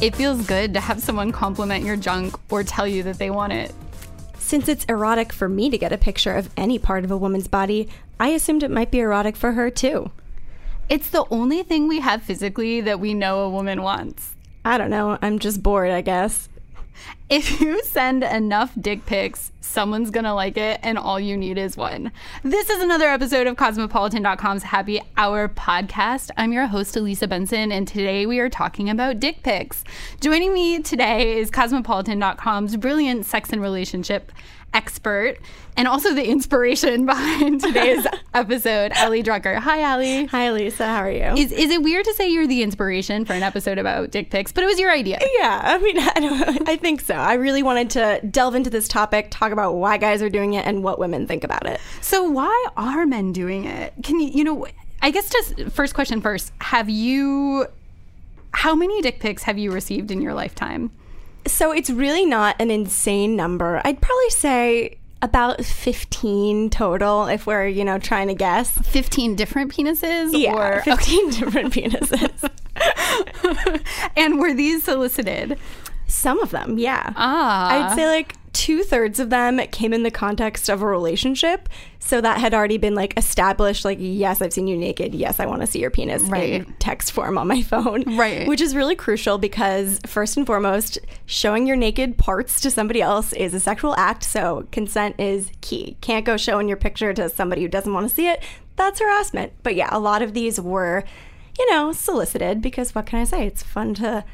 It feels good to have someone compliment your junk or tell you that they want it. Since it's erotic for me to get a picture of any part of a woman's body, I assumed it might be erotic for her too. It's the only thing we have physically that we know a woman wants. I don't know, I'm just bored, I guess. If you send enough dick pics, someone's gonna like it, and all you need is one. This is another episode of Cosmopolitan.com's Happy Hour podcast. I'm your host, Elisa Benson, and today we are talking about dick pics. Joining me today is Cosmopolitan.com's brilliant sex and relationship expert and also the inspiration behind today's episode, Ali Drucker. Hi, Ali. Hi, Lisa. How are you? Is, is it weird to say you're the inspiration for an episode about dick pics? But it was your idea. Yeah, I mean, I, don't, I think so. I really wanted to delve into this topic, talk about why guys are doing it and what women think about it. So, why are men doing it? Can you, you know, I guess just first question first. Have you, how many dick pics have you received in your lifetime? So it's really not an insane number. I'd probably say about 15 total if we're, you know, trying to guess. 15 different penises? Yeah, or, 15 different penises. and were these solicited? Some of them, yeah. Ah. I'd say like two thirds of them came in the context of a relationship. So that had already been like established, like, yes, I've seen you naked. Yes, I want to see your penis Right. in text form on my phone. Right. Which is really crucial because, first and foremost, showing your naked parts to somebody else is a sexual act. So consent is key. Can't go showing your picture to somebody who doesn't want to see it. That's harassment. But yeah, a lot of these were, you know, solicited because what can I say? It's fun to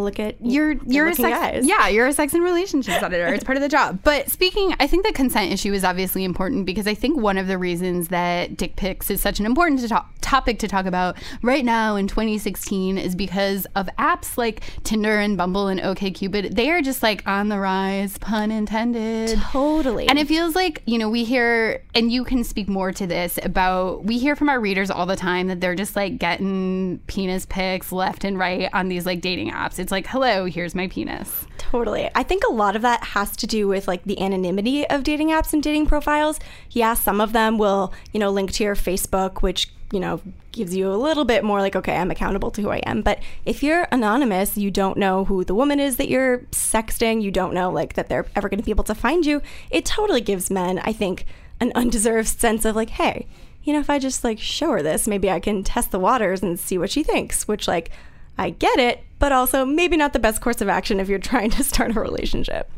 look at you're you're a sex guys. yeah you're a sex and relationships editor it's part of the job but speaking i think the consent issue is obviously important because i think one of the reasons that dick pics is such an important to talk, topic to talk about right now in 2016 is because of apps like tinder and bumble and okcupid they are just like on the rise pun intended Totally. and it feels like, you know, we hear, and you can speak more to this about, we hear from our readers all the time that they're just like getting penis pics left and right on these like dating apps. It's like, hello, here's my penis. Totally. I think a lot of that has to do with like the anonymity of dating apps and dating profiles. Yeah, some of them will, you know, link to your Facebook, which, you know, gives you a little bit more like, okay, I'm accountable to who I am. But if you're anonymous, you don't know who the woman is that you're sexting, you don't know like that they're ever going to be able to find you. It totally gives men, I think, an undeserved sense of like, hey, you know, if I just like show her this, maybe I can test the waters and see what she thinks, which like I get it, but also maybe not the best course of action if you're trying to start a relationship.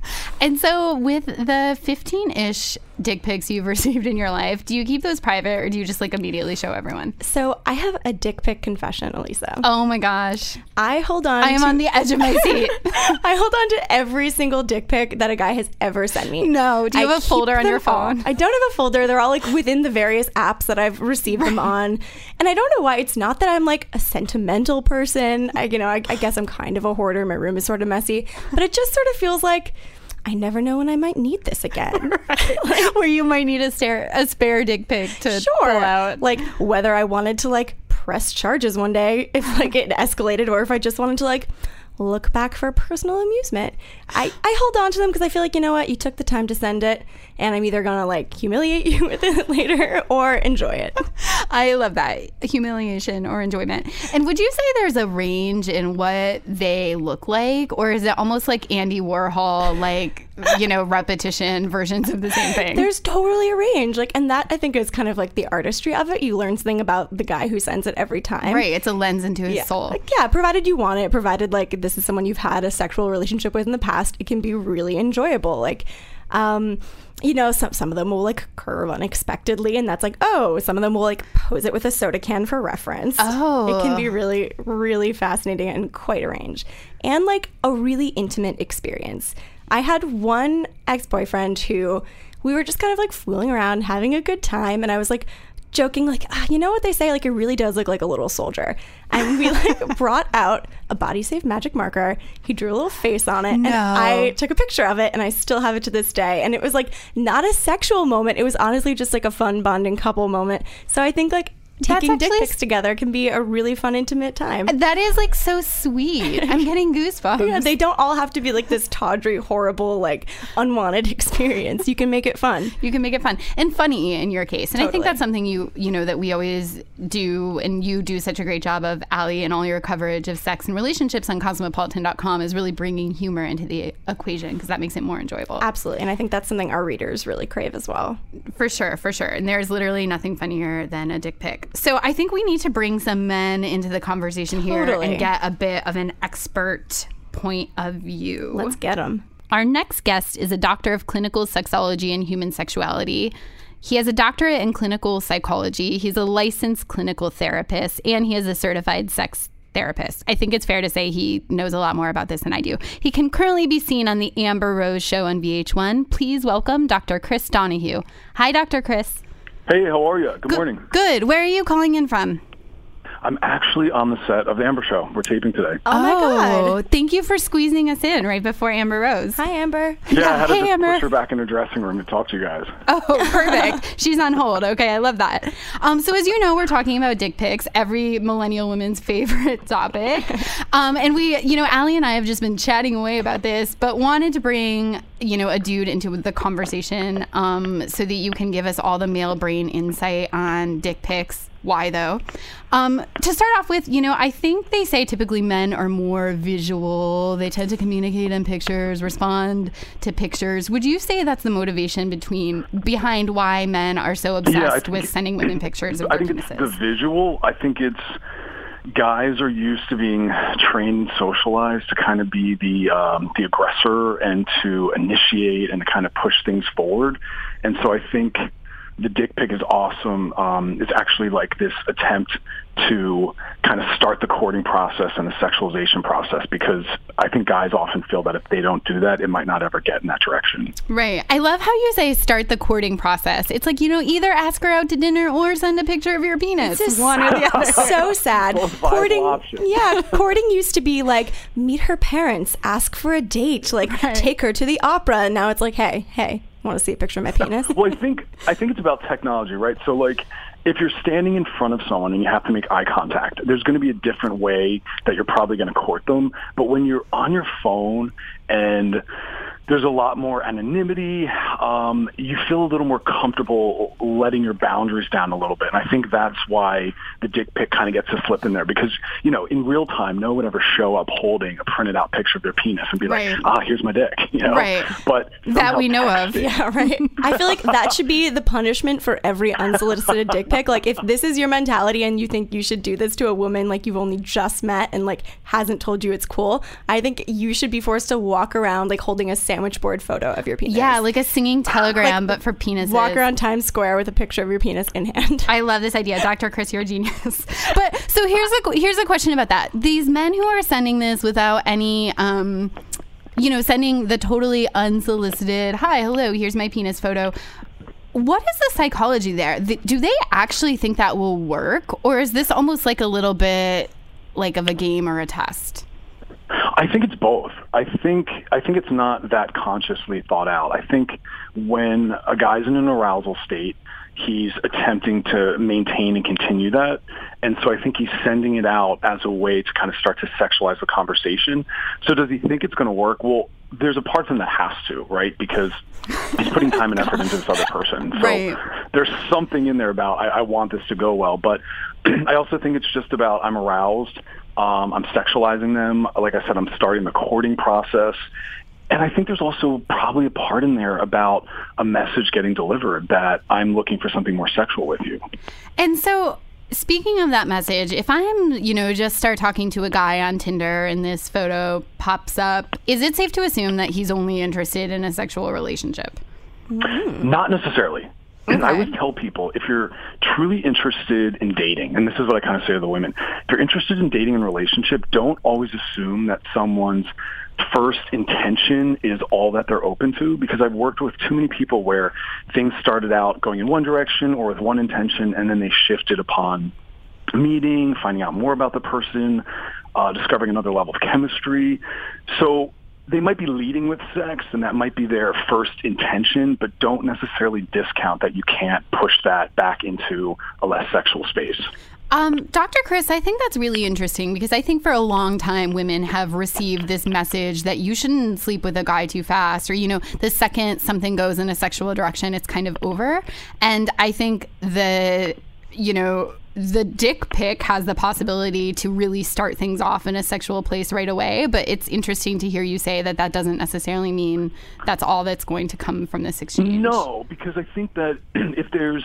And so, with the 15 ish dick pics you've received in your life, do you keep those private or do you just like immediately show everyone? So I have a dick pic confession, Elisa. Oh my gosh. I hold on. I am to- on the edge of my seat. I hold on to every single dick pic that a guy has ever sent me. No. Do you I have a folder on your phone? all. I don't have a folder. They're all like within the various apps that I've received them on. And I don't know why. It's not that I'm like a sentimental person. I, you know, I, I guess I'm kind of a hoarder. My room is sort of messy, but it just sort of feels like I never know when I might need this again. Where you might need a, stare, a spare dick pic to sure. pull out. Like whether I wanted to like press charges one day if like it escalated or if I just wanted to like look back for personal amusement. I, I hold on to them because I feel like, you know what, you took the time to send it and I'm either gonna like humiliate you with it later or enjoy it. I love that humiliation or enjoyment. And would you say there's a range in what they look like, or is it almost like Andy Warhol, like you know, repetition versions of the same thing? There's totally a range, like, and that I think is kind of like the artistry of it. You learn something about the guy who sends it every time. right. It's a lens into his Yeah. soul. Like, yeah, provided you want it, provided like this is someone you've had a sexual relationship with in the past, it can be really enjoyable. Like, um, you know, some some of them will like curve unexpectedly, and that's like, oh, some of them will like pose it with a soda can for reference. Oh. it can be really, really fascinating and quite a range, and like a really intimate experience. I had one ex boyfriend who we were just kind of like fooling around, having a good time, and I was like joking like ah, you know what they say? Like it really does look like a little soldier. And we like brought out a body safe magic marker. He drew a little face on it and i took a picture of it and i still have it to this day. And it was like not a sexual moment. It was honestly just like a fun bonding couple moment. So i think like Taking dick pics together can be a really fun intimate time uh, That is like so sweet. I'm getting goosebumps. yeah, they don't all have to be like this tawdry, horrible, like unwanted experience. You can make it fun. you can make it fun and funny in your case. And I think that's something you you know that we always do and you do such a great job of Ali and all your coverage of sex and relationships on cosmopolitan.com is really bringing humor into the equation because that makes it more enjoyable. Absolutely. And I think that's something our readers really crave as well. For sure, for sure. And there's literally nothing funnier than a dick pic. So I think we need to bring some men into the conversation here Totally. and get a bit of an expert point of view. Let's get them. Our next guest is a doctor of clinical sexology and human sexuality. He has a doctorate in clinical psychology. He's a licensed clinical therapist and he is a certified sex therapist. I think it's fair to say he knows a lot more about this than I do. He can currently be seen on the Amber Rose show on VH1. Please welcome Dr. Chris Donaghue. Hi, Dr. Chris. Hey, how are you? Good morning. Good. Where are you calling in from? I'm actually on the set of the Amber Show. We're taping today. Oh, my God. Thank you for squeezing us in right before Amber Rose. Hi, Amber. Yeah, I had hey, to just Amber. push her back in her dressing room to talk to you guys. Oh, perfect. She's on hold. Okay, I love that. Um, so as you know, we're talking about dick pics, every millennial woman's favorite topic. Um, and we, you know, Ali and I have just been chatting away about this, but wanted to bring, you know, a dude into the conversation um, so that you can give us all the male brain insight on dick pics. Why though? Um, to start off with, you know, I think they say typically men are more visual. They tend to communicate in pictures, respond to pictures. Would you say that's the motivation between behind why men are so obsessed Yeah, with sending women pictures of I think it's the visual. I think it's guys are used to being trained and socialized to kind of be the um, the aggressor and to initiate and to kind of push things forward. And so I think the dick pic is awesome. Um, it's actually like this attempt to kind of start the courting process and the sexualization process because I think guys often feel that if they don't do that, it might not ever get in that direction. Right. I love how you say start the courting process. It's like, you know, either ask her out to dinner or send a picture of your penis. This is one or the other. so sad. Both Courting, yeah, courting used to be like meet her parents, ask for a date, like Right. take her to the opera. And now it's like, hey, hey, want to see a picture of my penis? well, I think I think it's about technology, right? So like if you're standing in front of someone and you have to make eye contact, there's going to be a different way that you're probably going to court them. But when you're on your phone and there's a lot more anonymity, um, you feel a little more comfortable letting your boundaries down a little bit. And I think that's why the dick pic kind of gets a slip in there because, you know, in real time, no one would ever show up holding a printed out picture of their penis and be Right. like, ah, here's my dick, you know? Right. But That we know of. Yeah, right. I feel like that should be the punishment for every unsolicited dick pic. Like, if this is your mentality and you think you should do this to a woman like you've only just met and like hasn't told you it's cool, I think you should be forced to walk around like holding a sandwich board photo of your penis. Yeah, like a singing telegram, but for penises. walk around Times Square with a picture of your penis in hand. I love this idea, Dr. Chris. You're a genius. But so here's a here's a question about that. These men who are sending this without any, um, you know, sending the totally unsolicited "Hi, hello, here's my penis" photo. What is the psychology there? Do they actually think that will work, or is this almost like a little bit like of a game or a test? I think it's both. I think I think it's not that consciously thought out. I think when a guy's in an arousal state, he's attempting to maintain and continue that. And so I think he's sending it out as a way to kind of start to sexualize the conversation. So does he think it's going to work? Well, there's a part of him that has to, right? Because he's putting time and effort into this other person. So Right. there's something in there about I, I want this to go well, but I also think it's just about I'm aroused. Um, I'm sexualizing them. Like I said, I'm starting the courting process. And I think there's also probably a part in there about a message getting delivered that I'm looking for something more sexual with you. And so Speaking of that message, if I'm, you know, just start talking to a guy on Tinder and this photo pops up, is it safe to assume that he's only interested in a sexual relationship? Not necessarily. And I would tell people if you're truly interested in dating, and this is what I kind of say to the women, if you're interested in dating and relationship, don't always assume that someone's first intention is all that they're open to because I've worked with too many people where things started out going in one direction or with one intention and then they shifted upon meeting, finding out more about the person, uh, discovering another level of chemistry. So they might be leading with sex and that might be their first intention, but don't necessarily discount that you can't push that back into a less sexual space. Um, Dr. Chris, I think that's really interesting because I think for a long time women have received this message that you shouldn't sleep with a guy too fast, or, you know, the second something goes in a sexual direction, it's kind of over. And I think the, you know, the dick pic has the possibility to really start things off in a sexual place right away. But it's interesting to hear you say that that doesn't necessarily mean that's all that's going to come from this exchange. No, because I think that if there's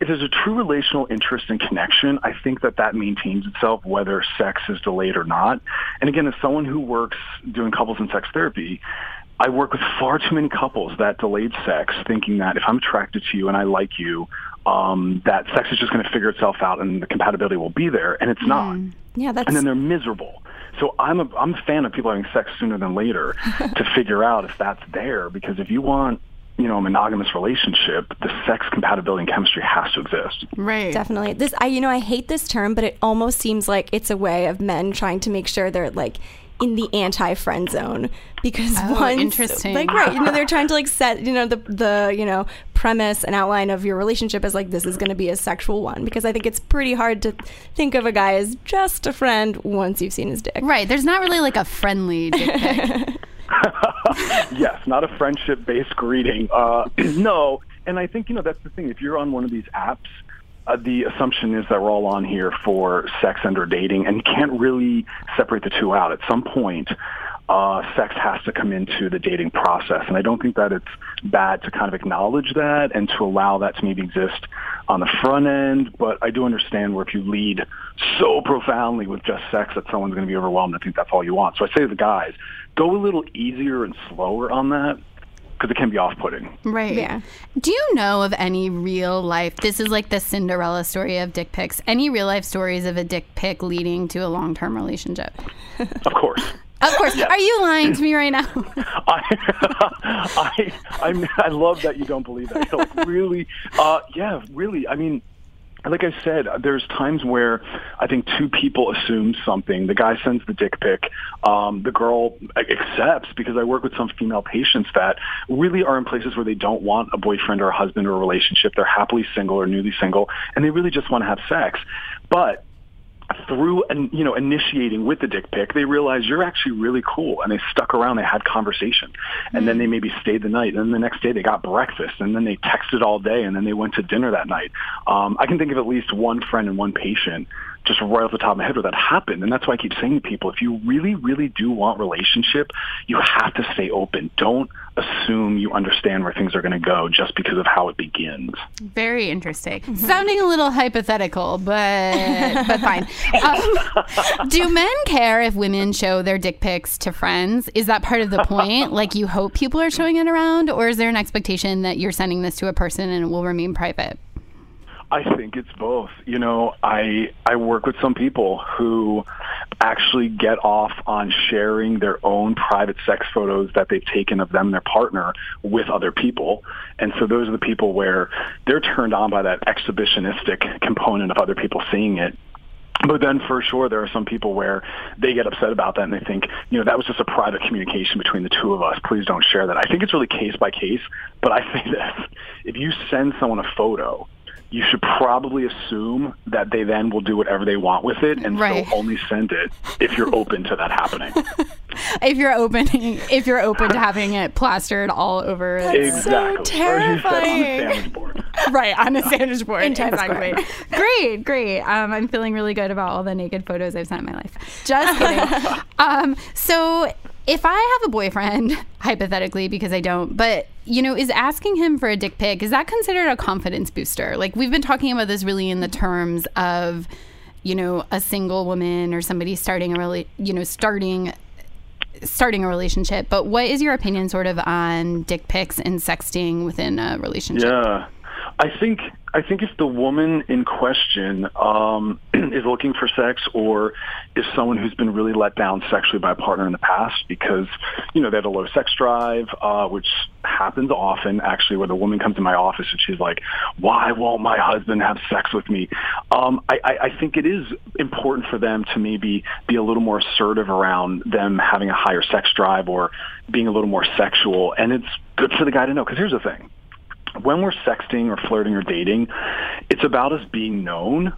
if there's a true relational interest and connection, I think that that maintains itself whether sex is delayed or not. And again, as someone who works doing couples and sex therapy, I work with far too many couples that delayed sex, thinking that if I'm attracted to you and I like you, um, that sex is just going to figure itself out and the compatibility will be there, and it's not. Yeah, that's And then they're miserable. So I'm a I'm a fan of people having sex sooner than later to figure out if that's there. Because if you want you know a monogamous relationship, the sex compatibility and chemistry has to exist. Right. Definitely. This I you know I hate this term, but it almost seems like it's a way of men trying to make sure they're like in the anti friend zone because Oh, once interesting. like right you know they're trying to like set you know the the you know premise and outline of your relationship as like this is going to be a sexual one because I think it's pretty hard to think of a guy as just a friend once you've seen his dick. Right. There's not really like a friendly dick pic. yes, not a friendship based greeting. Uh, no, and I think you know that's the thing. If you're on one of these apps, uh, the assumption is that we're all on here for sex and or dating, and can't really separate the two out. At some point, uh, sex has to come into the dating process, and I don't think that it's bad to kind of acknowledge that and to allow that to maybe exist on the front end. But I do understand where if you lead so profoundly with just sex that someone's going to be overwhelmed. I think that's all you want. So I say to the guys, go a little easier and slower on that because it can be off-putting. Right. Yeah. Do you know of any real life? This is like the Cinderella story of dick pics. Any real life stories of a dick pic leading to a long term relationship? Of course. Of course. Are you lying to me right now? I, I, I'm, I love that you don't believe that. Like, really, uh, yeah, really. I mean, like I said, there's times where I think two people assume something. The guy sends the dick pic. Um, the girl accepts because I work with some female patients that really are in places where they don't want a boyfriend or a husband or a relationship. They're happily single or newly single, and they really just want to have sex. But through and you know initiating with the dick pic, they realized you're actually really cool, and they stuck around. They had conversation, and then they maybe stayed the night. And then the next day they got breakfast, and then they texted all day, and then they went to dinner that night. Um, I can think of at least one friend and one patient just right off the top of my head where that happened. And that's why I keep saying to people, if you really, really do want relationship, you have to stay open. Don't assume you understand where things are going to go just because of how it begins. Very interesting. Sounding a little hypothetical, but but fine. Um, do men care if women show their dick pics to friends? Is that part of the point? Like you hope people are showing it around, or is there an expectation that you're sending this to a person and it will remain private? I think it's both. You know, I I work with some people who actually get off on sharing their own private sex photos that they've taken of them their partner with other people. And so those are the people where they're turned on by that exhibitionistic component of other people seeing it. But then for sure, there are some people where they get upset about that and they think, you know, that was just a private communication between the two of us. Please don't share that. I think it's really case by case. But I say this, if you send someone a photo, you should probably assume that they then will do whatever they want with it and Right. so only send it if you're open to that happening. If you're opening, if you're open to having it plastered all over, it. exactly. Or as you on the terrifying. sandwich board. right on a sandwich board. In Times exactly. great, great. Um, I'm feeling really good about all the naked photos I've sent in my life. Just kidding. um, so if I have a boyfriend, hypothetically, because I don't, but you know, is asking him for a dick pic is that considered a confidence booster? Like we've been talking about this really in the terms of, you know, a single woman or somebody starting a really, you know, starting starting a relationship. But what is your opinion, sort of, on dick pics and sexting within a relationship? Yeah. I think I think if the woman in question um, is looking for sex or is someone who's been really let down sexually by a partner in the past because you know they had a low sex drive, uh, which happens often actually, where the woman comes to my office and she's like, "Why won't my husband have sex with me?" Um, I, I, I think it is important for them to maybe be a little more assertive around them having a higher sex drive or being a little more sexual, and it's good for the guy to know because here's the thing when we're sexting or flirting or dating, it's about us being known.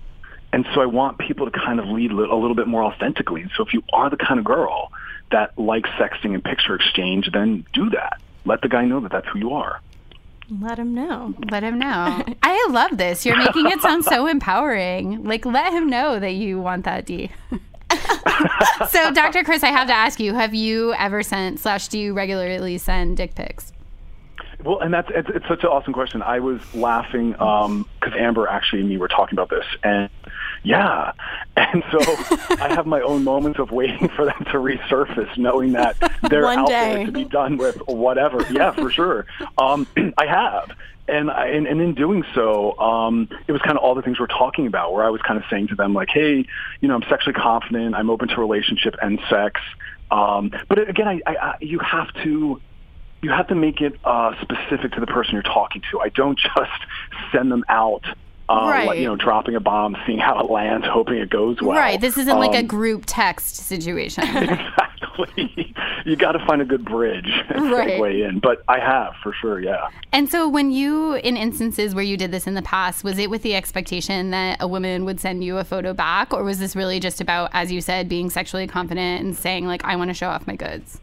And so I want people to kind of lead a little bit more authentically. So if you are the kind of girl that likes sexting and picture exchange, then do that. Let the guy know that that's who you are. Let him know. Let him know. I love this. You're making it sound so empowering. Like, let him know that you want that D. so, Dr. Chris, I have to ask you: Have you ever sent slash do you regularly send dick pics? Well, and that's it's, it's such an awesome question. I was laughing because um, Amber actually and me were talking about this, and yeah, and so I have my own moments of waiting for them to resurface, knowing that they're out day. there to be done with whatever. Yeah, for sure. Um, I have. And, I, and and in doing so, um, it was kind of all the things we're talking about. Where I was kind of saying to them, like, "Hey, you know, I'm sexually confident. I'm open to relationship and sex." Um, but again, I, I, I, you have to you have to make it uh, specific to the person you're talking to. I don't just send them out, uh, Right. like, you know, dropping a bomb, seeing how it lands, hoping it goes well. right. This isn't like a Um, group text situation. exactly. you got to find a good bridge and Right. segue in. But I have for sure. Yeah. and so, when you, in instances where you did this in the past, was it with the expectation that a woman would send you a photo back, or was this really just about, as you said, being sexually confident and saying like, "I want to show off my goods"?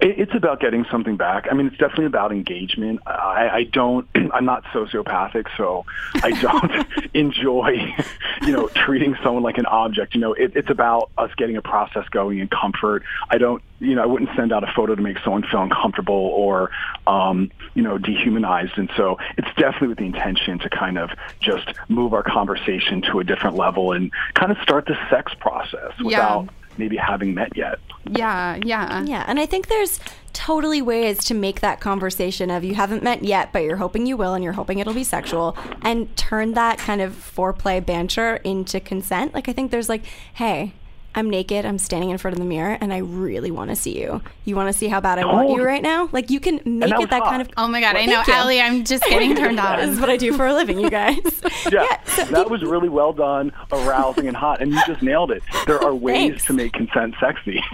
It- It's about getting something back. I mean, it's definitely about engagement. I, I don't. I'm not sociopathic, so I don't enjoy, you know, treating someone like an object. You know, it, it's about us getting a process going in comfort. I don't. You know, I wouldn't send out a photo to make someone feel uncomfortable or, um, you know, dehumanized. And so it's definitely with the intention to kind of just move our conversation to a different level and kind of start the sex process without maybe having met yet. Yeah, yeah, Yeah, and I think there's totally ways to make that conversation of you haven't met yet, but you're hoping you will and you're hoping it'll be sexual and turn that kind of foreplay banter into consent. Like I think there's like, hey, I'm naked, I'm standing in front of the mirror and I really want to see you. You want to see how bad I want you right now? Like you can make that it was that kind of Oh my god, I know, thank you. Ali. I'm just getting turned on. This is what I do for a living, you guys. Yeah, that was really well done, arousing and hot, and you just nailed it. There are ways Thanks. to make consent sexy.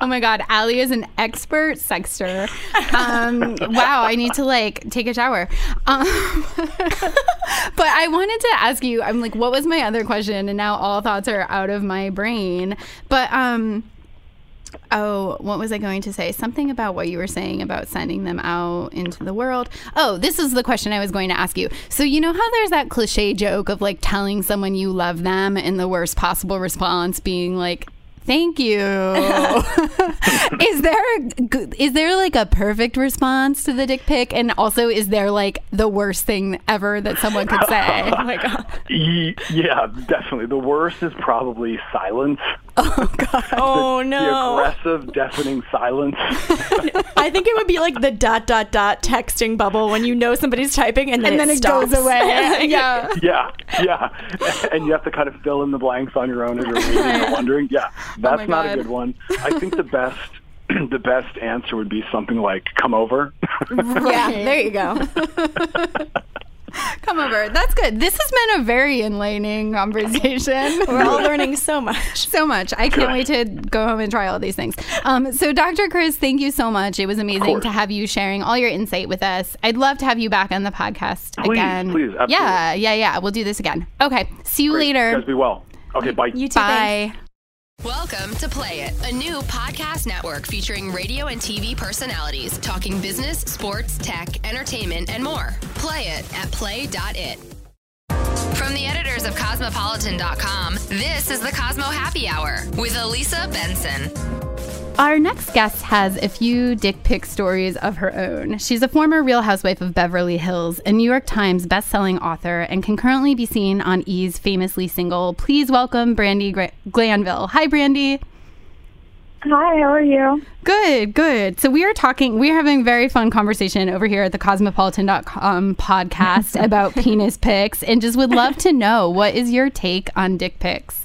Oh my god, Ali is an expert sexter. Um, wow, I need to like take a shower. Um, but I wanted to ask you. I'm like, what was my other question? And now all thoughts are out of my brain. But um. Oh, what was I going to say? Something about what you were saying about sending them out into the world. Oh, this is the question I was going to ask you. So, you know how there's that cliche joke of like telling someone you love them and the worst possible response being like, Thank you. is there is there like a perfect response to the dick pic, and also is there like the worst thing ever that someone could say? oh my god. Yeah, definitely. The worst is probably silence. Oh The oh, no. The aggressive, deafening silence. I think it would be like the dot dot dot texting bubble when you know somebody's typing and then, and then it stops. goes away. yeah. yeah, yeah. And you have to kind of fill in the blanks on your own as you're reading or wondering. Yeah, oh, that's my not God. a good one. I think the best. The best answer would be something like "come over." Yeah, there you go. Come over. That's good. This has been a very enlightening conversation. We're all learning so much. so much. I can't wait to go home and try all these things. Um, so, Dr. Chris, thank you so much. It was amazing to have you sharing all your insight with us. I'd love to have you back on the podcast Please, again. please, absolutely. Yeah, yeah, yeah. We'll do this again. Okay. See you Great. later. Guys, be well. Okay, bye. You too. thanks. Welcome to Play It, a new podcast network featuring radio and TV personalities talking business, sports, tech, entertainment, and more. Play it at play.it. From the editors of Cosmopolitan.com, this is the Cosmo Happy Hour with Elisa Benson. Our next guest has a few dick pic stories of her own. She's a former Real Housewife of Beverly Hills, a New York Times best-selling author, and can currently be seen on E's famously single. Please welcome Brandi Gra- Glanville. Hi, Brandi. Hi, how are you? Good, good. So we are talking, we are having a very fun conversation over here at the cosmopolitan.com podcast about penis pics and just would love to know what is your take on dick pics?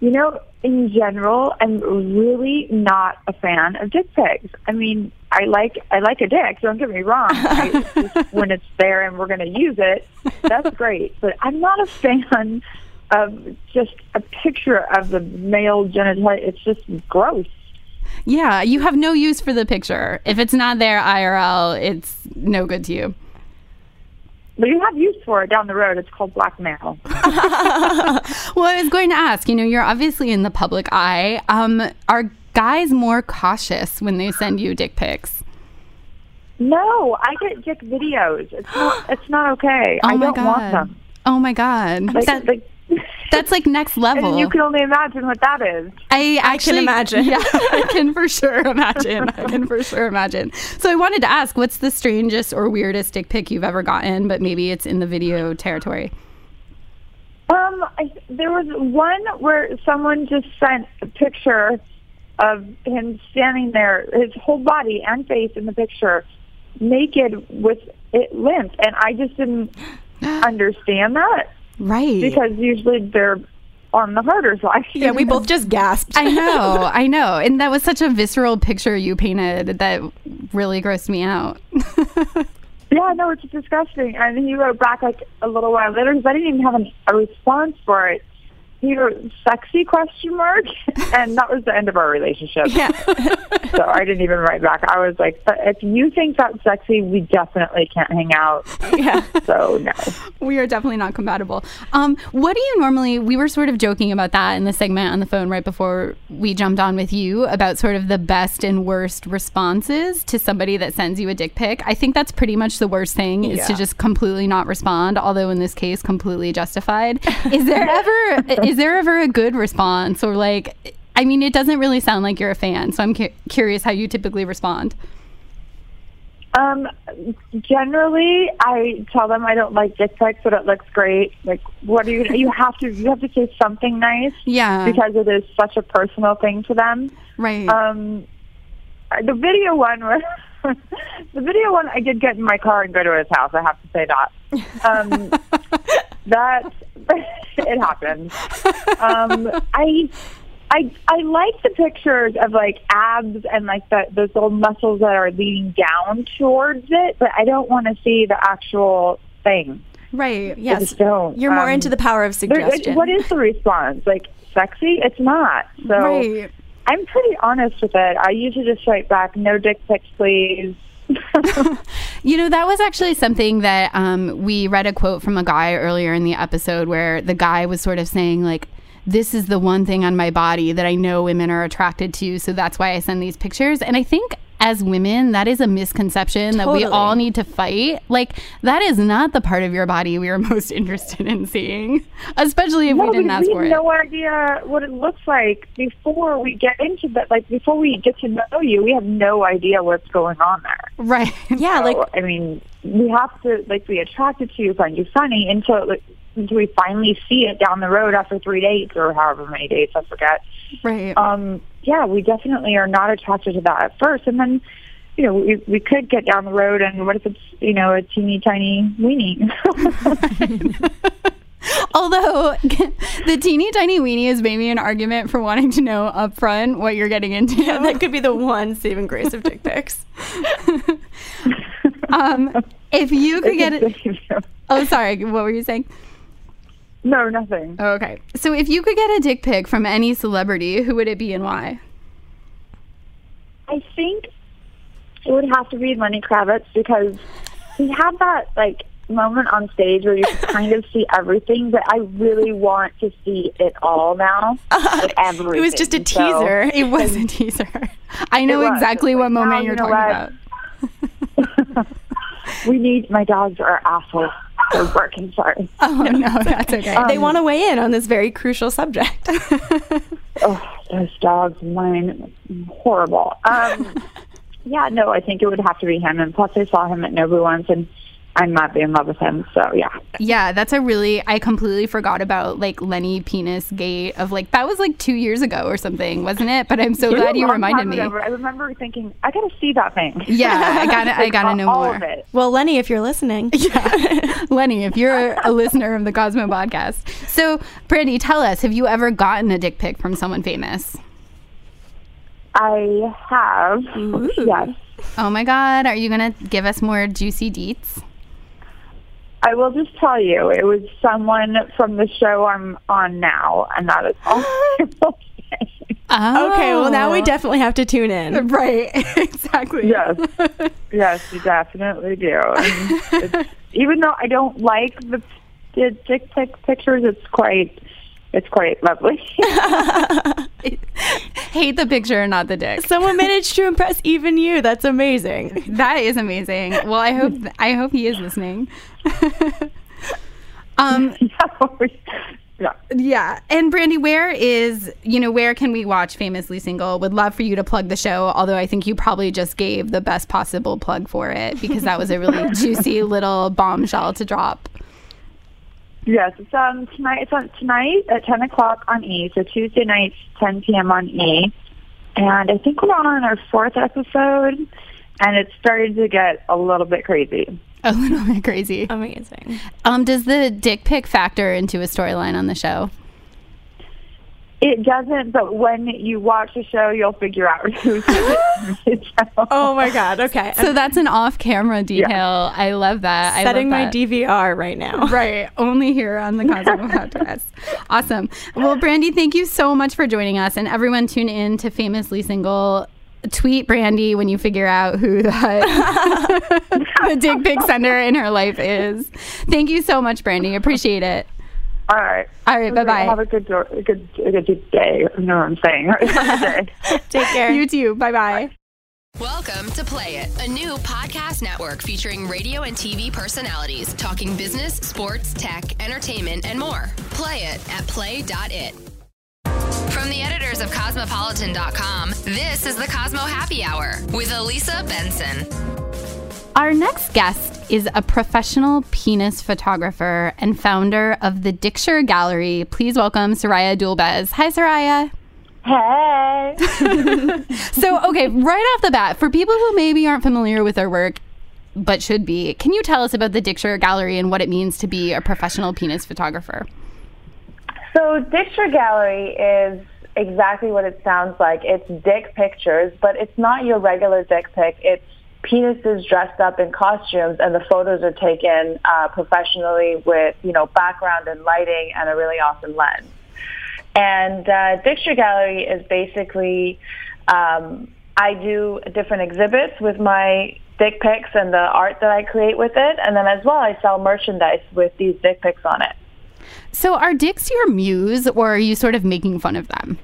You know, in general, I'm really not a fan of dick pics. I mean, I like I like a dick. Don't get me wrong. I, when it's there and we're going to use it, that's great. But I'm not a fan of just a picture of the male genitalia. It's just gross. Yeah, you have no use for the picture. If it's not there IRL, it's no good to you. But you have use for it down the road. It's called blackmail. well, I was going to ask, you know, you're obviously in the public eye. Um, are guys more cautious when they send you dick pics? No, I get dick videos. It's not. It's not okay. Oh I my don't god. want them. Oh my god. Like, That- like, that's like next level. and you can only imagine what that is. I actually imagine. Yeah, I can for sure imagine. I can for sure imagine. So I wanted to ask, what's the strangest or weirdest dick pic you've ever gotten? But maybe it's in the video territory. Um, I, there was one where someone just sent a picture of him standing there, his whole body and face in the picture, naked with it limp, and I just didn't understand that Right. because usually they're on the harder side. Yeah, we both just gasped. I know, I know. And that was such a visceral picture you painted that really grossed me out. Yeah, no, it's disgusting. And he wrote back like a little while later because I didn't even have an, a response for it. Wrote "sexy?" question mark, and that was the end of our relationship. yeah. so I didn't even write back. I was like, "But if you think that's sexy, we definitely can't hang out. Yeah. So no. we are definitely not compatible. Um, what do you normally? We were sort of joking about that in the segment on the phone right before we jumped on with you about sort of the best and worst responses to somebody that sends you a dick pic. I think that's pretty much the worst thing is to just completely not respond. Although in this case, completely justified. Is there ever is there ever a good response or like? I mean, it doesn't really sound like you're a fan, so I'm cu- curious how you typically respond. Um, generally, I tell them I don't like dick pics, but it looks great. Like, what do you? You have to. You have to say something nice Yeah, because it is such a personal thing to them. right. Um, the video one was the video one. I did get in my car and go to his house. I have to say that. Um, that it happens. Um, I. I I like the pictures of like abs and like the those little muscles that are leading down towards it, but I don't want to see the actual thing. right. Yes. don't. You're more Um, into the power of there- suggestion. What is the response? Like sexy? It's not. So Right. I'm pretty honest with it. I usually just write back, no dick pics, please. You know, that was actually something that um, we read a quote from a guy earlier in the episode where the guy was sort of saying, like, this is the one thing on my body that I know women are attracted to. So that's why I send these pictures. And I think as women, that is a misconception that we all need to fight. Like, that is not the part of your body we are most interested in seeing, especially if no, we didn't we, ask we for have it. no idea what it looks like before we get into that. Like before we get to know you, we have no idea what's going on there. Right. yeah, like I mean, we have to like be attracted to you, find you funny until like, until we finally see it down the road after three dates or however many dates I forget. Right. um, yeah, we definitely are not attracted to that at first. And then, you know, we, we could get down the road and what if it's, you know, a teeny tiny weenie? Although the teeny tiny weenie is maybe an argument for wanting to know up front what you're getting into. yeah, that could be the one saving grace of dick pics. um, if you could get it. Oh, sorry. What were you saying? No, nothing. Oh, okay. So if you could get a dick pic from any celebrity, who would it be and why? I think it would have to be Lenny Kravitz because he had that, like, moment on stage where you kind of see everything, but I really want to see it all now. Like everything. It was just a So- teaser. It was a teaser. I know exactly what like, moment you're talking about. we need my dogs are assholes. They're working. Sorry. Oh no, that's okay. they want to weigh in on this very crucial subject. Oh, those dogs, mine, horrible. Um, yeah, no, I think it would have to be him. And plus, I saw him at Nobu once, and I'm madly in love with him. So yeah. yeah, that's a really. I completely forgot about like Lenny Penis Gate of like that was like two years ago or something, wasn't it? But I'm so glad you reminded me. ago, I remember thinking, I gotta see that thing. Yeah, I gotta, I gotta all- know all more. of it. well, Lenny, if you're listening, Lenny, if you're a listener of the Cosmo podcast. So, Brandi, tell us, have you ever gotten a dick pic from someone famous? I have. Yes. Oh my God, are you going to give us more juicy deets? I will just tell you, it was someone from the show I'm on now, and that is all I will say. Oh. okay. Well, now we oh. definitely have to tune in. Right, exactly. Yes, yes, you definitely do. And even though I don't like the, the dick pic pictures, it's quite, it's quite lovely. Hate the picture, not the dick. Someone managed to impress even you. That's amazing. That is amazing. Well, I hope I hope he is listening. um, yeah. yeah. And Brandi, where is you know where can we watch Famously Single? Would love for you to plug the show. Although I think you probably just gave the best possible plug for it because that was a really juicy little bombshell to drop. Yes, it's um tonight. It's on tonight at ten o'clock on E. So Tuesday nights, ten p.m. on E. And I think we're on our fourth episode, and it's starting to get a little bit crazy. A little bit crazy. Amazing. Um, does the dick pic factor into a storyline on the show? It doesn't, but when you watch the show, you'll figure out who's in the show. Oh my God. Okay. So that's an off-camera detail. I love that. I setting love my. DVR right now. Right, only here on the Cosmo Podcast. Awesome. Well, Brandi, thank you so much for joining us, and everyone tune in to Famously Single. Tweet Brandi when you figure out who that the dick pic sender in her life is. Thank you so much, Brandi. Appreciate it. All right. All right, bye bye. Have a good, a good, a good day. You know what I'm saying? Have a good day. Take care. You too. Bye bye. Welcome to Play It, a new podcast network featuring radio and TV personalities talking business, sports, tech, entertainment, and more. Play it at play.it. From the editors of Cosmopolitan.com, this is the Cosmo Happy Hour with Elisa Benson. Our next guest is a professional penis photographer and founder of the Dickshire Gallery. Please welcome Soraya Doolbaz. Hi, Soraya. Hey. So, okay, right off the bat, for people who maybe aren't familiar with our work, but should be, can you tell us about the Dickshire Gallery and what it means to be a professional penis photographer? So Dickshire Gallery is exactly what it sounds like. It's dick pictures, but it's not your regular dick pic. It's penises dressed up in costumes, and the photos are taken uh, professionally with you know background and lighting and a really awesome lens. And uh, Dickshire Gallery is basically um, I do different exhibits with my dick pics and the art that I create with it, and then as well I sell merchandise with these dick pics on it. So, are dicks your muse, or are you sort of making fun of them?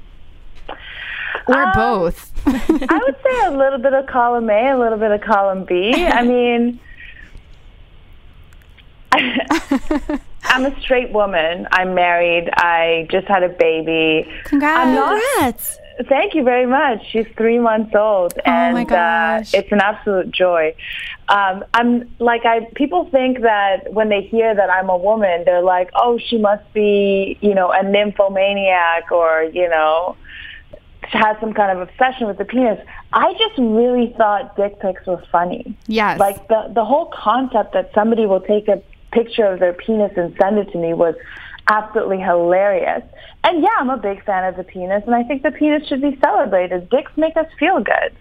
Or Um, both? I would say a little bit of column A, a little bit of column B. I mean, I'm a straight woman. I'm married. I just had a baby. Congrats. I'm not. Congrats. Thank you very much. She's three months old, and my gosh. Uh, it's an absolute joy. Um, I'm like I. People think that when they hear that I'm a woman, they're like, "Oh, she must be, you know, a nymphomaniac, or you know, has some kind of obsession with the penis." I just really thought dick pics were funny. Yes. Like the the whole concept that somebody will take a picture of their penis and send it to me was absolutely hilarious. And yeah, I'm a big fan of the penis, and I think the penis should be celebrated. Dicks make us feel good,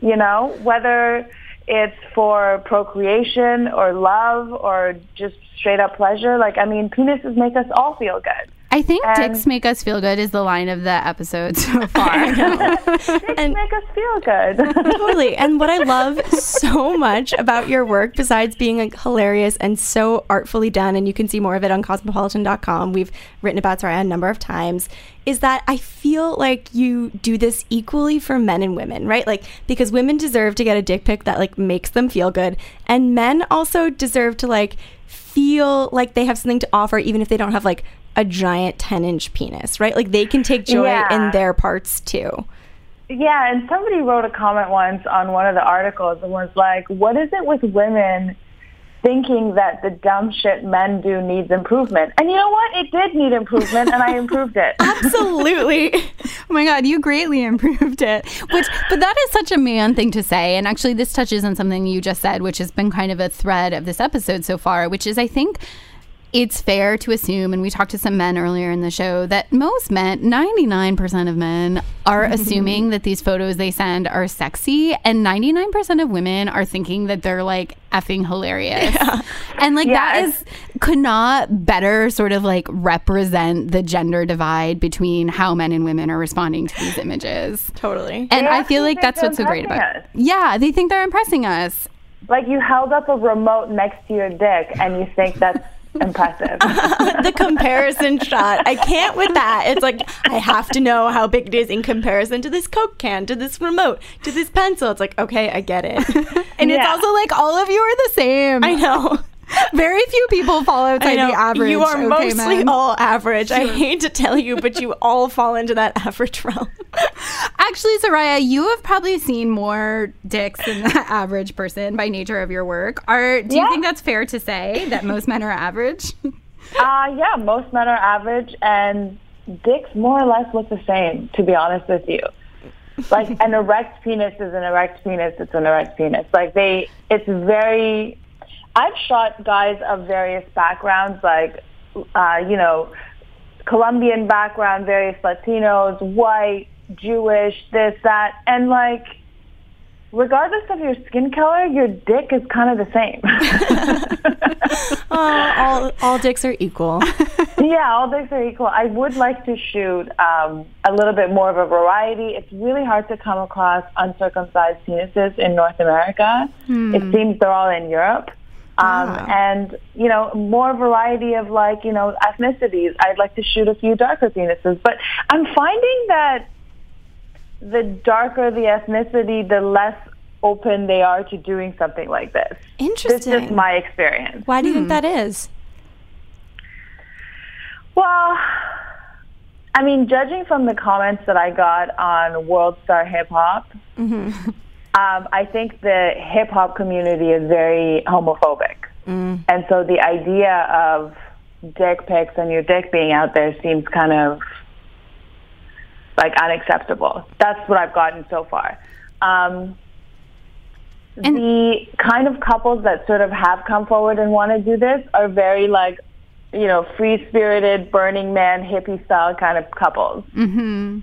you know, whether it's for procreation or love or just straight up pleasure. Like, I mean, penises make us all feel good. I think And- dicks make us feel good is the line of the episode so far. Dicks make us feel good. totally. And what I love so much about your work, besides being like hilarious and so artfully done, and you can see more of it on cosmopolitan.com, we've written about Soraya a number of times, is that I feel like you do this equally for men and women, right? Like, because women deserve to get a dick pic that like makes them feel good, and men also deserve to like feel like they have something to offer, even if they don't have like a giant 10 inch penis, right? Like, they can take joy Yeah. in their parts too. Yeah, and somebody wrote a comment once on one of the articles and was like, what is it with women thinking that the dumb shit men do needs improvement? And you know what? It did need improvement, and I improved it. Absolutely. Oh my god, you greatly improved it. Which but that is such a man thing to say. And actually this touches on something you just said, which has been kind of a thread of this episode so far, which is I think it's fair to assume, and we talked to some men earlier in the show, that most men, 99% of men, are assuming that these photos they send are sexy, and 99% of women are thinking that they're like effing hilarious. And like that Yeah, is could not better sort of like represent the gender divide between how men and women are responding to these images. totally. And I feel like that's what's so great about it. Yeah, they think they're impressing us. Like you held up a remote next to your dick, and you think that's impressive. the comparison shot. I can't with that. It's like I have to know how big it is in comparison to this Coke can, to this remote, to this pencil. It's like, okay, I get it. And it's also like all of you are the same. I know. Very few people fall outside know. the average. You are okay, mostly men? all average. I hate to tell you, but you all fall into that average realm. Actually, Soraya, you have probably seen more dicks than the average person by nature of your work. Are do you think that's fair to say that most men are average? Uh, yeah, most men are average, and dicks more or less look the same, to be honest with you. Like an erect penis is an erect penis, it's an erect penis. Like they, it's very, I've shot guys of various backgrounds, like, uh, you know, Colombian background, various Latinos, white, Jewish, this, that, and like, regardless of your skin color, your dick is kind of the same. Oh, all all dicks are equal. Yeah, all dicks are equal. I would like to shoot um, a little bit more of a variety. It's really hard to come across uncircumcised penises in North America. It seems they're all in Europe. Um, ah. And, you know, more variety of like, you know, ethnicities. I'd like to shoot a few darker penises. But I'm finding that the darker the ethnicity, the less open they are to doing something like this. Interesting. This is Interesting. my experience. Why do you think hmm. that is? Well, I mean, judging from the comments that I got on World Star Hip Hop, mm-hmm. um, I think the hip hop community is very homophobic. And so the idea of dick pics and your dick being out there seems kind of like unacceptable. That's what I've gotten so far. Um, And- the kind of couples that sort of have come forward and want to do this are very like, you know, free spirited, Burning Man, hippie style kind of couples. mm-hmm.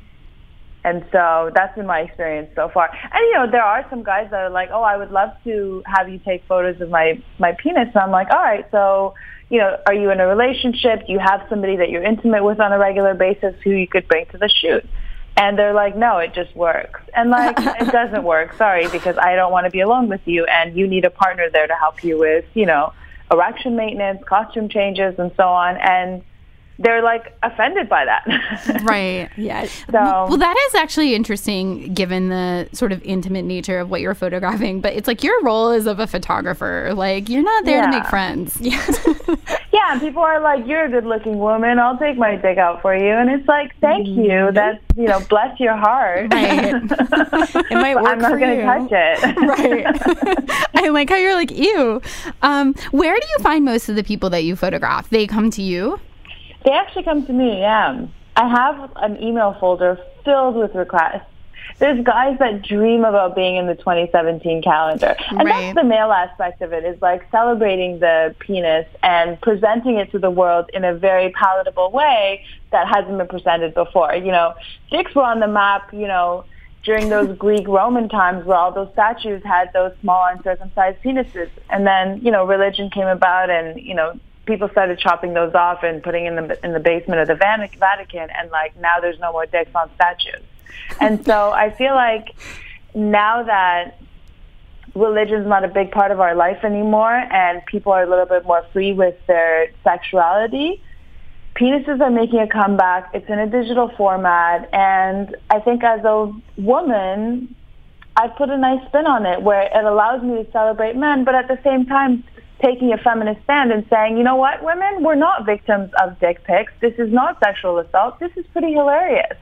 And so that's been my experience so far. And you know, there are some guys that are like, "Oh, I would love to have you take photos of my my penis." And I'm like, "All right, so you know, are you in a relationship? Do you have somebody that you're intimate with on a regular basis who you could bring to the shoot?" And they're like, "No, it just works." And like, it doesn't work. Sorry, because I don't want to be alone with you, and you need a partner there to help you with, you know, erection maintenance, costume changes, and so on. And they're like offended by that. Right. Yeah. so Well, that is actually interesting given the sort of intimate nature of what you're photographing. But it's like your role is of a photographer. Like, you're not there to make friends. Yeah. Yeah, and people are like, "You're a good-looking woman. I'll take my dick out for you." And it's like, "Thank you. That's you know, bless your heart." Right. It might work I'm not going to you. touch it. right. I like how you're like, ew. Um, where do you find most of the people that you photograph? They come to you? They actually come to me. Yeah, I have an email folder filled with requests. There's guys that dream about being in the 2017 calendar, and Right. that's the male aspect of it. Is like celebrating the penis and presenting it to the world in a very palatable way that hasn't been presented before. You know, dicks were on the map. You know. During those Greek Roman times where all those statues had those small uncircumcised penises. And then, you know, religion came about and, you know, people started chopping those off and putting in the in the basement of the Vatican, and like now there's no more dicks on statues. And so I feel like now that religion's not a big part of our life anymore, and people are a little bit more free with their sexuality. Penises are making a comeback. It's in a digital format, and I think as a woman, I put a nice spin on it where it allows me to celebrate men, but at the same time, taking a feminist stand and saying, you know what, women, we're not victims of dick pics. This is not sexual assault. This is pretty hilarious.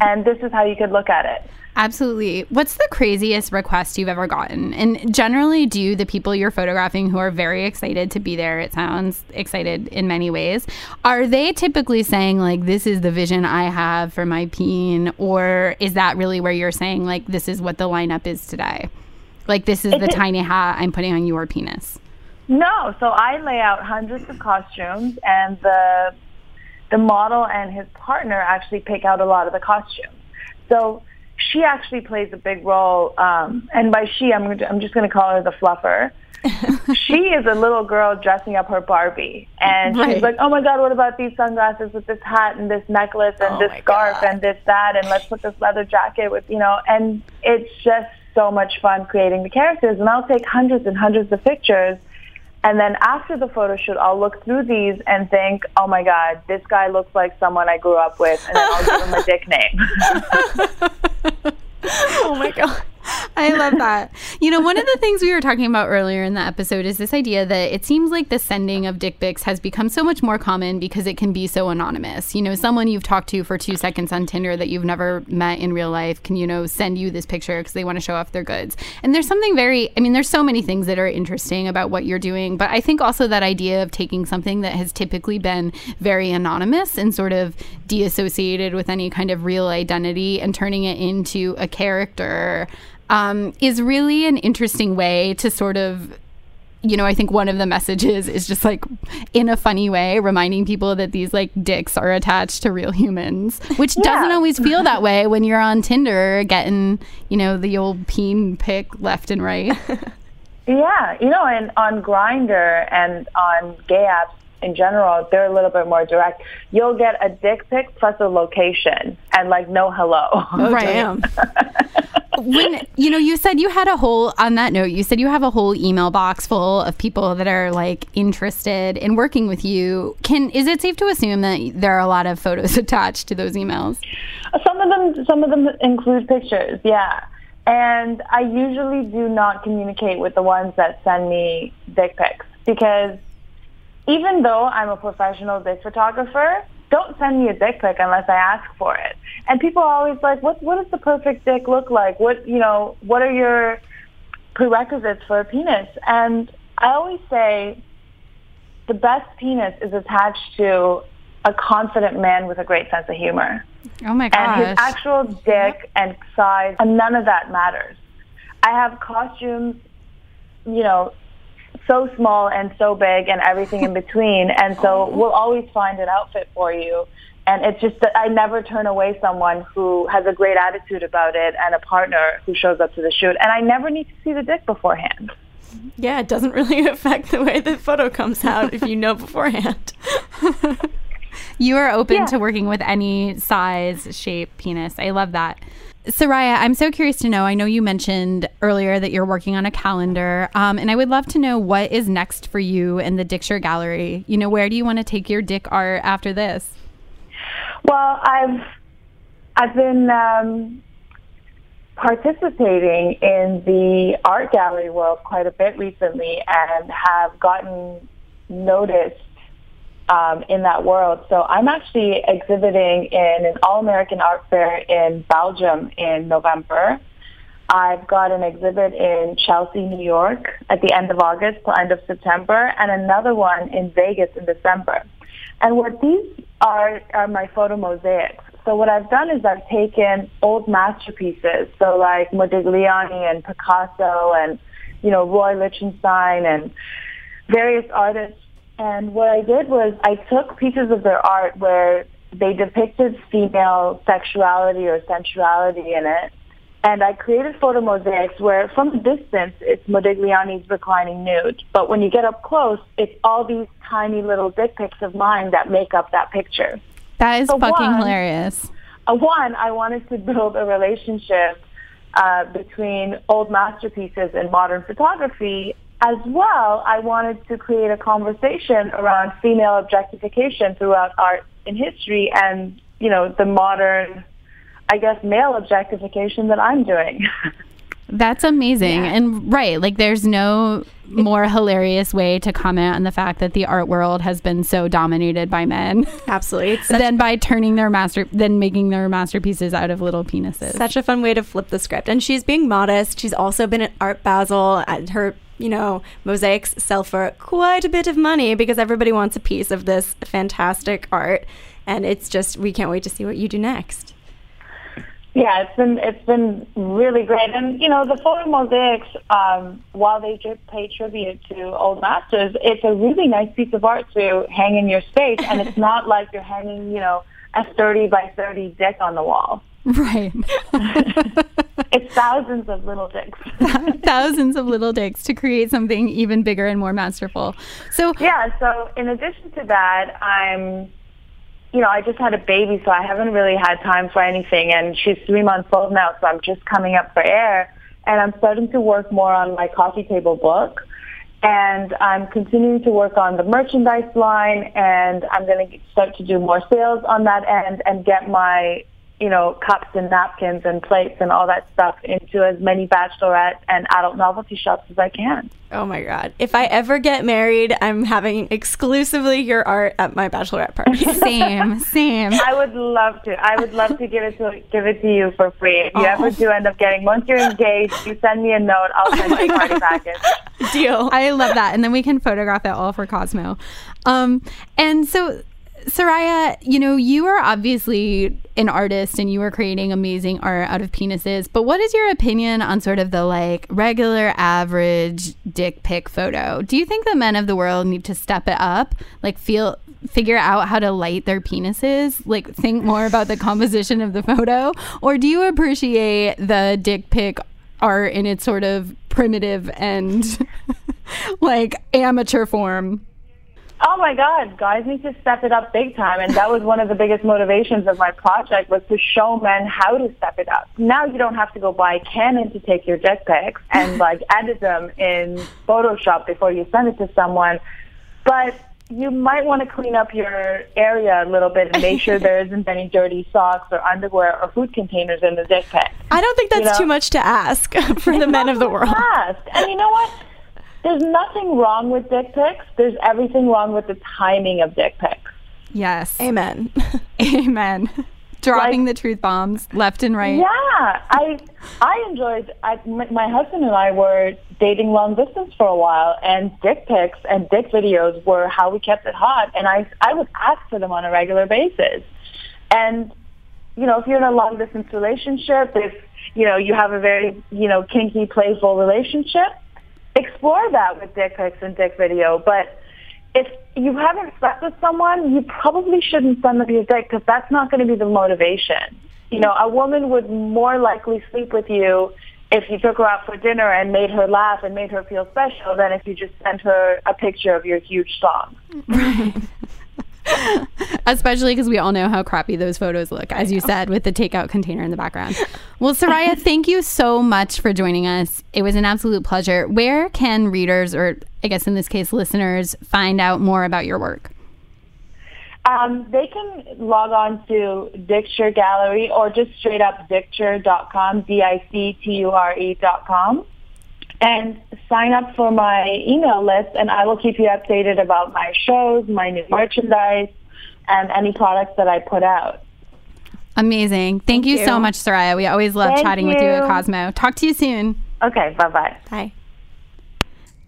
And this is how you could look at it. Absolutely. What's the craziest request you've ever gotten? And generally, do the people you're photographing who are very excited to be there, it sounds excited in many ways, are they typically saying, like, this is the vision I have for my peen? Or is that really where you're saying, like, this is what the lineup is today? Like, this is the tiny hat I'm putting on your penis? No, so I lay out hundreds of costumes, and the the model and his partner actually pick out a lot of the costumes. So she actually plays a big role, um, and by she, I'm I'm just going to call her the fluffer. she is a little girl dressing up her Barbie, and Right. she's like, "Oh my God, what about these sunglasses with this hat and this necklace and Oh this scarf God. and this that, and let's put this leather jacket with you know." And it's just so much fun creating the characters, and I'll take hundreds and hundreds of pictures. And then after the photo shoot, I'll look through these and think, oh my God, this guy looks like someone I grew up with, and then I'll give him a dick name. Oh my god. I love that. You know, one of the things we were talking about earlier in the episode is this idea that it seems like the sending of dick pics has become so much more common because it can be so anonymous. You know, someone you've talked to for two seconds on Tinder that you've never met in real life can, you know, send you this picture because they want to show off their goods. And there's something very, I mean, there's so many things that are interesting about what you're doing, but I think also that idea of taking something that has typically been very anonymous and sort of deassociated with any kind of real identity and turning it into a character um, is really an interesting way to sort of you know, I think one of the messages is just like in a funny way, reminding people that these like dicks are attached to real humans, which doesn't always feel that way when you're on Tinder getting, you know, the old peen pick left and right. Yeah, you know, and on Grindr and on gay apps in general, they're a little bit more direct. You'll get a dick pic plus a location and like no hello. Oh Right. damn. when you know you said you had a whole on that note you said you have a whole email box full of people that are like interested in working with you can is it safe to assume that there are a lot of photos attached to those emails Some of them, some of them include pictures. Yeah, and I usually do not communicate with the ones that send me dick pics because even though I'm a professional dick photographer, don't send me a dick pic unless I ask for it. And people are always like, "What? What does the perfect dick look like? What? You know? What are your prerequisites for a penis?" And I always say, the best penis is attached to a confident man with a great sense of humor oh my gosh. and his actual dick and size, and none of that matters. I have costumes, you know, so small and so big and everything in between, and so oh. we'll always find an outfit for you. And it's just that I never turn away someone who has a great attitude about it and a partner who shows up to the shoot. And I never need to see the dick beforehand. Yeah, it doesn't really affect the way the photo comes out if you know beforehand. You are open Yeah. to working with any size, shape, penis. I love that. Soraya, I'm so curious to know. I know you mentioned earlier that you're working on a calendar, um, and I would love to know what is next for you in the Dicture Gallery. You know, where do you want to take your dick art after this? Well, I've I've been um, participating in the art gallery world quite a bit recently, and have gotten noticed um, in that world. So I'm actually exhibiting in an all-American art fair in Belgium in November. I've got an exhibit in Chelsea, New York at the end of August to end of September, and another one in Vegas in December. And what these are are my photo mosaics. So what I've done is I've taken old masterpieces, so like Modigliani and Picasso and you know Roy Lichtenstein and various artists. And what I did was I took pieces of their art where they depicted female sexuality or sensuality in it, And I created photo mosaics where from a distance it's Modigliani's reclining nude. But when you get up close, it's all these tiny little dick pics of mine that make up that picture. That is So fucking one- hilarious. Uh, one, I wanted to build a relationship uh, between old masterpieces and modern photography. As well, I wanted to create a conversation around female objectification throughout art and history and, you know, the modern, I guess, male objectification that I'm doing. That's amazing. And right, like there's no more hilarious way to comment on the fact that the art world has been so dominated by men Absolutely. It's such, than by turning their master then making their masterpieces out of little penises. such a fun way to flip the script. And she's being modest. She's also been at Art Basel. And her, you know, mosaics sell for quite a bit of money because everybody wants a piece of this fantastic art. And it's just, we can't wait to see what you do next. Yeah, it's been it's been really great, and you know the photo mosaics, um, while they do pay tribute to old masters, it's a really nice piece of art to hang in your space, and it's not like you're hanging, you know, a thirty by thirty dick on the wall. right. It's thousands of little dicks. Thousands of little dicks to create something even bigger and more masterful. So yeah. So in addition to that, I'm, you know, I just had a baby, so I haven't really had time for anything, and she's three months old now, so I'm just coming up for air, and I'm starting to work more on my coffee table book. and I'm continuing to work on the merchandise line, and I'm going to start to do more sales on that end and get my, you know, cups and napkins and plates and all that stuff into as many bachelorette and adult novelty shops as I can. Oh my god. If I ever get married, I'm having exclusively your art at my bachelorette party. Same, same. I would love to. I would love to give it to give it to you for free. If you ever do end up getting once you're engaged, you send me a note. I'll send you a party package. Deal. I love that. And then we can photograph it all for Cosmo. Um, and so, Soraya, you know, you are obviously an artist and you are creating amazing art out of penises. But what is your opinion on sort of the like regular average dick pic photo? Do you think the men of the world need to step it up? Like, feel. Figure out how to light their penises, like think more about the composition of the photo, or do you appreciate the dick pic art in its sort of primitive and like amateur form. Oh my God, guys need to step it up big time. And that was one of the biggest motivations of my project was to show men how to step it up. Now you don't have to go buy Canon to take your dick pics and like edit them in Photoshop before you send it to someone. But you might want to clean up your area a little bit and make sure there isn't any dirty socks or underwear or food containers in the dick pic. I don't think that's You know? too much to ask for the men of the world. Fast. And you know what? There's nothing wrong with dick pics. There's everything wrong with the timing of dick pics. Yes. Amen. Amen. Dropping Like- the truth bombs left and right. Yeah, I I enjoyed. I, my, my husband and I were dating long distance for a while, and dick pics and dick videos were how we kept it hot. And I I would ask for them on a regular basis. And you know, if you're in a long distance relationship, if you know you have a very you know kinky, playful relationship, explore that with dick pics and dick video. But if you haven't slept with someone, you probably shouldn't send them your dick because that's not going to be the motivation. You know, a woman would more likely sleep with you if you took her out for dinner and made her laugh and made her feel special than if you just sent her a picture of your huge thong. Especially because we all know how crappy those photos look, as you said, with the takeout container in the background. Well, Soraya, thank you so much for joining us. It was an absolute pleasure. Where can readers, or I guess in this case, listeners, find out more about your work? Um, they can log on to Dicture Gallery or just straight up dicture.com, D-I-C-T-U-R-E dot com, and sign up for my email list, and I will keep you updated about my shows, my new merchandise, and any products that I put out. Amazing. Thank, you, so much, Soraya. We always love Thank chatting with you at. Cosmo. Talk to you soon. Okay, bye-bye. Hi.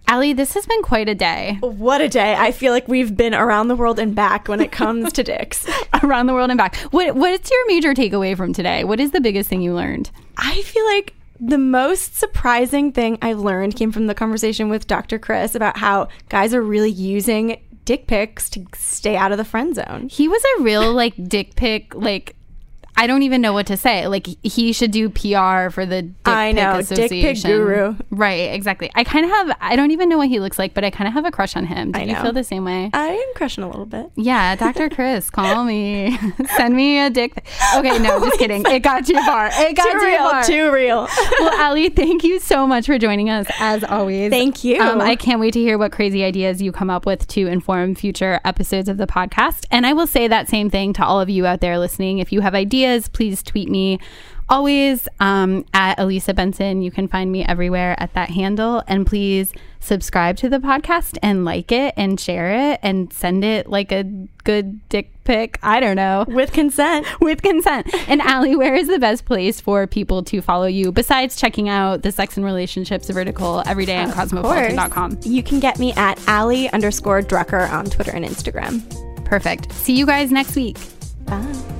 Ali, this has been quite a day. What a day. I feel like we've been around the world and back when it comes to dicks. Around the world and back. What What's your major takeaway from today? What is the biggest thing you learned? I feel like the most surprising thing I learned came from the conversation with Dr. Chris about how guys are really using dick pics to stay out of the friend zone. He was a real like dick pic like I don't even know what to say. Like he should do PR for the Dick I know, Pic Dick Pic Association. guru. Right, exactly. I kind of have. I don't even know what he looks like, but I kind of have a crush on him. Do you feel the same way? I am crushing a little bit. Yeah, Dr. Chris, call me. Send me a dick. pic. Okay, no, just kidding. It got too far. It got Too too, real, far. too real. well, Ali, thank you so much for joining us as always. Thank you. Um, I can't wait to hear what crazy ideas you come up with to inform future episodes of the podcast. And I will say that same thing to all of you out there listening. If you have ideas, please tweet me. Always um, at Elisa Benson. You can find me everywhere at that handle. And please subscribe to the podcast and like it and share it and send it like a good dick pic. I don't know With consent. with consent. And Ali, where is the best place for people to follow you besides checking out the Sex and Relationships vertical every day on cosmopolitan.com? You can get me at Ali underscore Drucker on Twitter and Instagram. Perfect. See you guys next week. Bye.